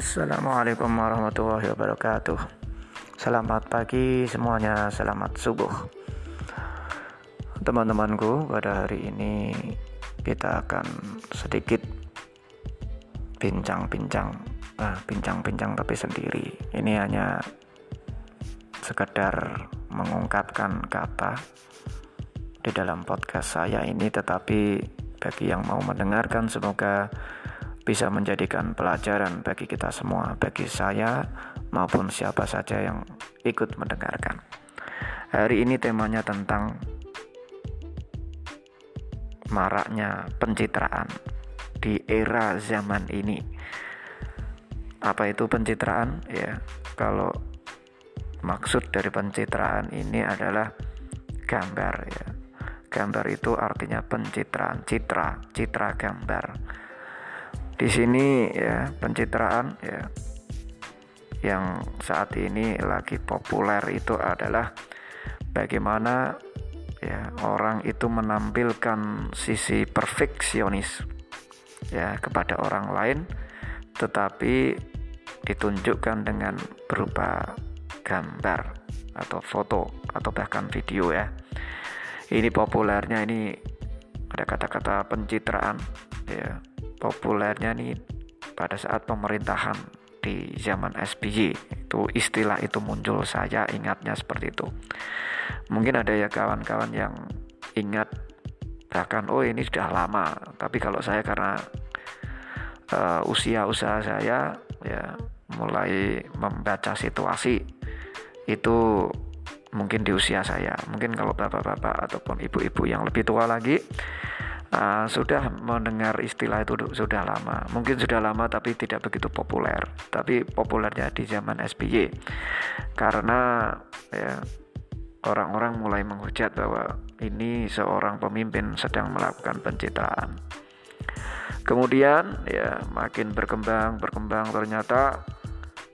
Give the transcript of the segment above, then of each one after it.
Assalamualaikum warahmatullahi wabarakatuh. Selamat pagi semuanya, selamat subuh. Teman-temanku, pada hari ini kita akan sedikit bincang-bincang, ah, bincang-bincang tapi sendiri. Ini hanya sekedar mengungkapkan kata di dalam podcast saya ini, tetapi bagi yang mau mendengarkan semoga bisa menjadikan pelajaran bagi kita semua, bagi saya maupun siapa saja yang ikut mendengarkan. Hari ini temanya tentang maraknya pencitraan di era zaman ini. Apa itu pencitraan? Ya, kalau maksud dari pencitraan ini adalah gambar ya. Gambar itu artinya pencitraan, citra, citra gambar di sini ya pencitraan ya yang saat ini lagi populer itu adalah bagaimana ya orang itu menampilkan sisi perfeksionis ya kepada orang lain tetapi ditunjukkan dengan berupa gambar atau foto atau bahkan video ya. Ini populernya ini ada kata-kata pencitraan ya populernya nih pada saat pemerintahan di zaman SBY itu istilah itu muncul saya ingatnya seperti itu. Mungkin ada ya kawan-kawan yang ingat bahkan oh ini sudah lama. Tapi kalau saya karena uh, usia usaha saya ya mulai membaca situasi itu mungkin di usia saya. Mungkin kalau bapak-bapak ataupun ibu-ibu yang lebih tua lagi uh, sudah mendengar istilah itu sudah lama. Mungkin sudah lama tapi tidak begitu populer. Tapi populernya di zaman SBY. Karena ya orang-orang mulai menghujat bahwa ini seorang pemimpin sedang melakukan pencitraan. Kemudian ya makin berkembang berkembang ternyata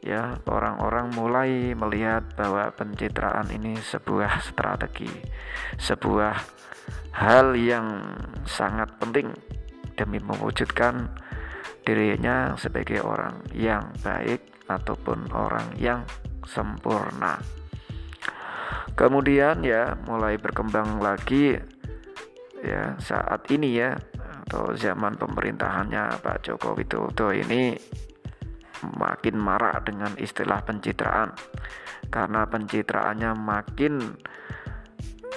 ya orang-orang mulai melihat bahwa pencitraan ini sebuah strategi, sebuah hal yang sangat penting demi mewujudkan dirinya sebagai orang yang baik ataupun orang yang sempurna. Kemudian ya mulai berkembang lagi ya saat ini ya atau zaman pemerintahannya Pak Joko Widodo ini makin marak dengan istilah pencitraan. Karena pencitraannya makin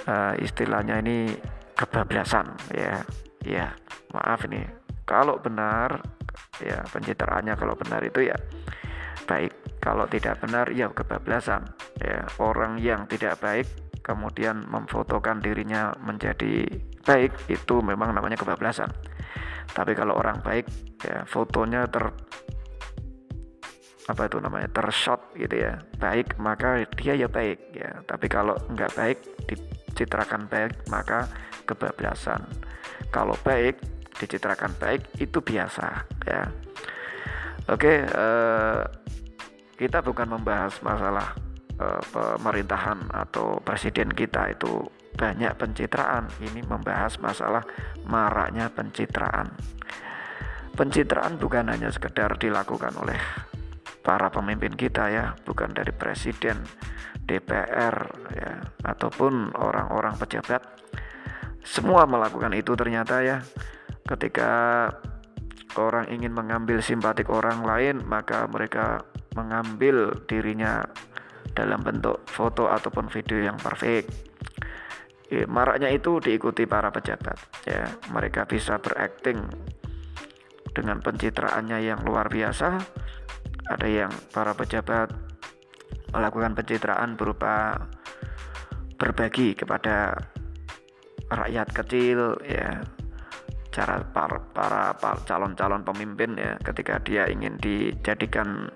uh, istilahnya ini kebablasan ya. Ya maaf ini. Kalau benar ya pencitraannya kalau benar itu ya baik. Kalau tidak benar ya kebablasan ya. Orang yang tidak baik kemudian memfotokan dirinya menjadi baik itu memang namanya kebablasan. Tapi kalau orang baik ya fotonya ter apa itu namanya tershot gitu ya baik maka dia ya baik ya tapi kalau nggak baik dicitrakan baik maka kebablasan. Kalau baik dicitrakan baik itu biasa ya. Oke, eh, kita bukan membahas masalah eh, pemerintahan atau presiden kita itu banyak pencitraan. Ini membahas masalah maraknya pencitraan. Pencitraan bukan hanya sekedar dilakukan oleh para pemimpin kita ya, bukan dari presiden, DPR ya, ataupun orang-orang pejabat. Semua melakukan itu ternyata ya. Ketika orang ingin mengambil simpatik orang lain maka mereka mengambil dirinya dalam bentuk foto ataupun video yang perfect. Ya, maraknya itu diikuti para pejabat ya. Mereka bisa berakting dengan pencitraannya yang luar biasa ada yang para pejabat melakukan pencitraan berupa berbagi kepada rakyat kecil ya. Cara para para, calon-calon pemimpin ya. Ketika dia ingin dijadikan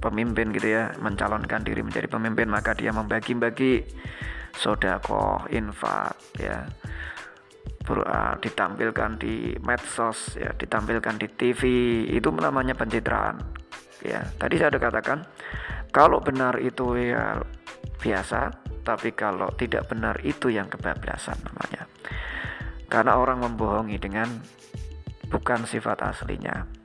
pemimpin gitu ya mencalonkan diri menjadi pemimpin maka dia membagi-bagi sodako infak ya. Ber, uh, ditampilkan di medsos ya ditampilkan di TV itu namanya pencitraan ya tadi saya sudah katakan kalau benar itu ya biasa tapi kalau tidak benar itu yang kebablasan namanya karena orang membohongi dengan bukan sifat aslinya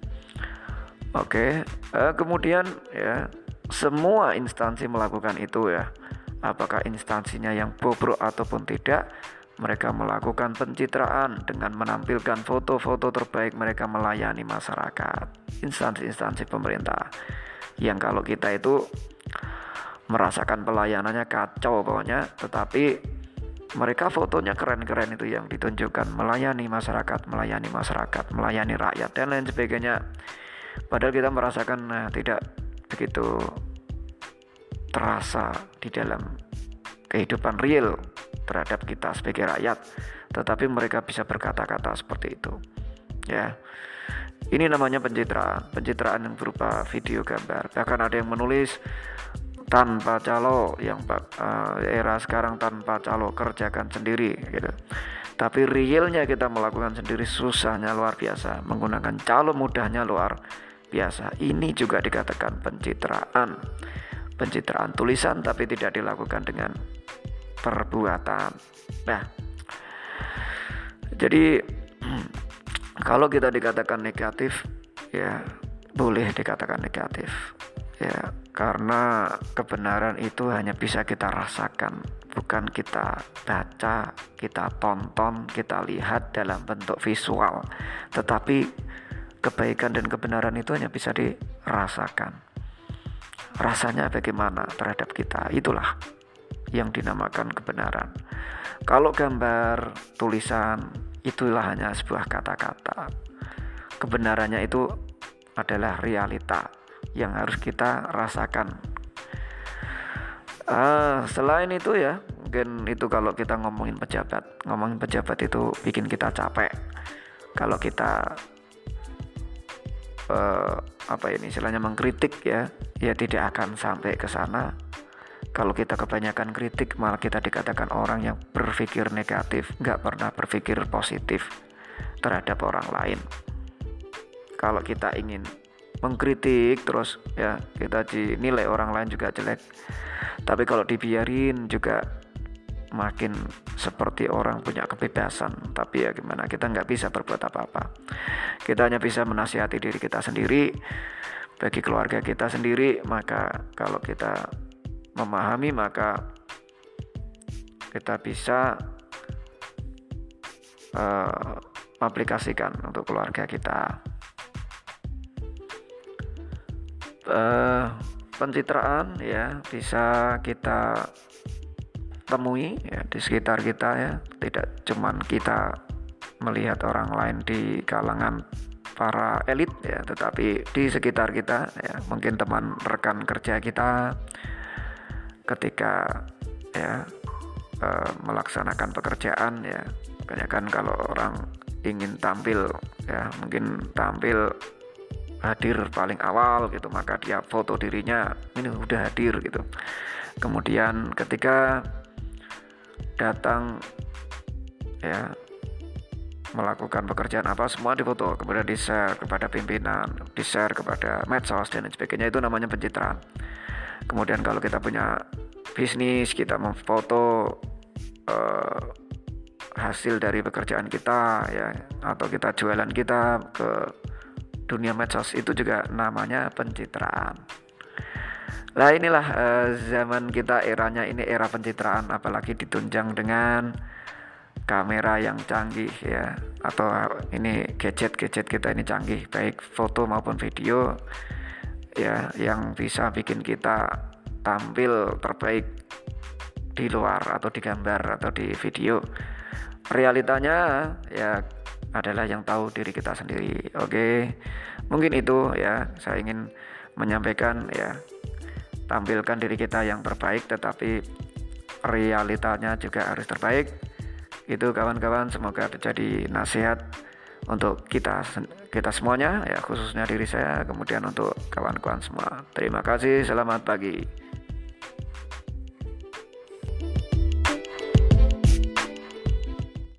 Oke, uh, kemudian ya semua instansi melakukan itu ya. Apakah instansinya yang bobrok ataupun tidak, mereka melakukan pencitraan dengan menampilkan foto-foto terbaik mereka melayani masyarakat, instansi-instansi pemerintah. Yang kalau kita itu merasakan pelayanannya kacau pokoknya, tetapi mereka fotonya keren-keren itu yang ditunjukkan melayani masyarakat, melayani masyarakat, melayani rakyat dan lain sebagainya. Padahal kita merasakan nah, tidak begitu terasa di dalam kehidupan real terhadap kita sebagai rakyat, tetapi mereka bisa berkata-kata seperti itu. Ya. Ini namanya pencitraan, pencitraan yang berupa video gambar. Bahkan ada yang menulis tanpa calo yang uh, era sekarang tanpa calo kerjakan sendiri gitu. Tapi realnya kita melakukan sendiri susahnya luar biasa, menggunakan calo mudahnya luar biasa. Ini juga dikatakan pencitraan. Pencitraan tulisan tapi tidak dilakukan dengan perbuatan. Nah, jadi kalau kita dikatakan negatif, ya boleh dikatakan negatif. Ya karena kebenaran itu hanya bisa kita rasakan bukan kita baca kita tonton kita lihat dalam bentuk visual. Tetapi kebaikan dan kebenaran itu hanya bisa dirasakan. Rasanya bagaimana terhadap kita? Itulah yang dinamakan kebenaran kalau gambar tulisan itulah hanya sebuah kata-kata kebenarannya itu adalah realita yang harus kita rasakan. Uh, selain itu ya, mungkin itu kalau kita ngomongin pejabat, ngomongin pejabat itu bikin kita capek. Kalau kita uh, apa ini istilahnya mengkritik ya, ya tidak akan sampai ke sana. Kalau kita kebanyakan kritik, malah kita dikatakan orang yang berpikir negatif, nggak pernah berpikir positif terhadap orang lain. Kalau kita ingin mengkritik terus ya kita dinilai orang lain juga jelek. Tapi kalau dibiarin juga makin seperti orang punya kebebasan. Tapi ya gimana kita nggak bisa berbuat apa-apa. Kita hanya bisa menasihati diri kita sendiri. Bagi keluarga kita sendiri maka kalau kita memahami maka kita bisa uh, aplikasikan untuk keluarga kita. Uh, pencitraan ya bisa kita temui ya di sekitar kita ya. Tidak cuman kita melihat orang lain di kalangan para elit ya tetapi di sekitar kita ya. Mungkin teman rekan kerja kita ketika ya e, melaksanakan pekerjaan ya. Kan kalau orang ingin tampil ya mungkin tampil hadir paling awal gitu maka dia foto dirinya ini udah hadir gitu. Kemudian ketika datang ya melakukan pekerjaan apa semua difoto kemudian di share kepada pimpinan di share kepada medsos dan sebagainya itu namanya pencitraan kemudian kalau kita punya bisnis kita memfoto uh, hasil dari pekerjaan kita ya atau kita jualan kita ke dunia medsos itu juga namanya pencitraan. Lah inilah uh, zaman kita eranya ini era pencitraan apalagi ditunjang dengan kamera yang canggih ya atau ini gadget-gadget kita ini canggih baik foto maupun video ya yang bisa bikin kita tampil terbaik di luar atau di gambar atau di video realitanya ya adalah yang tahu diri kita sendiri. Oke, mungkin itu ya saya ingin menyampaikan ya tampilkan diri kita yang terbaik, tetapi realitanya juga harus terbaik. Itu kawan-kawan semoga menjadi nasihat untuk kita kita semuanya ya khususnya diri saya kemudian untuk kawan-kawan semua. Terima kasih, selamat pagi.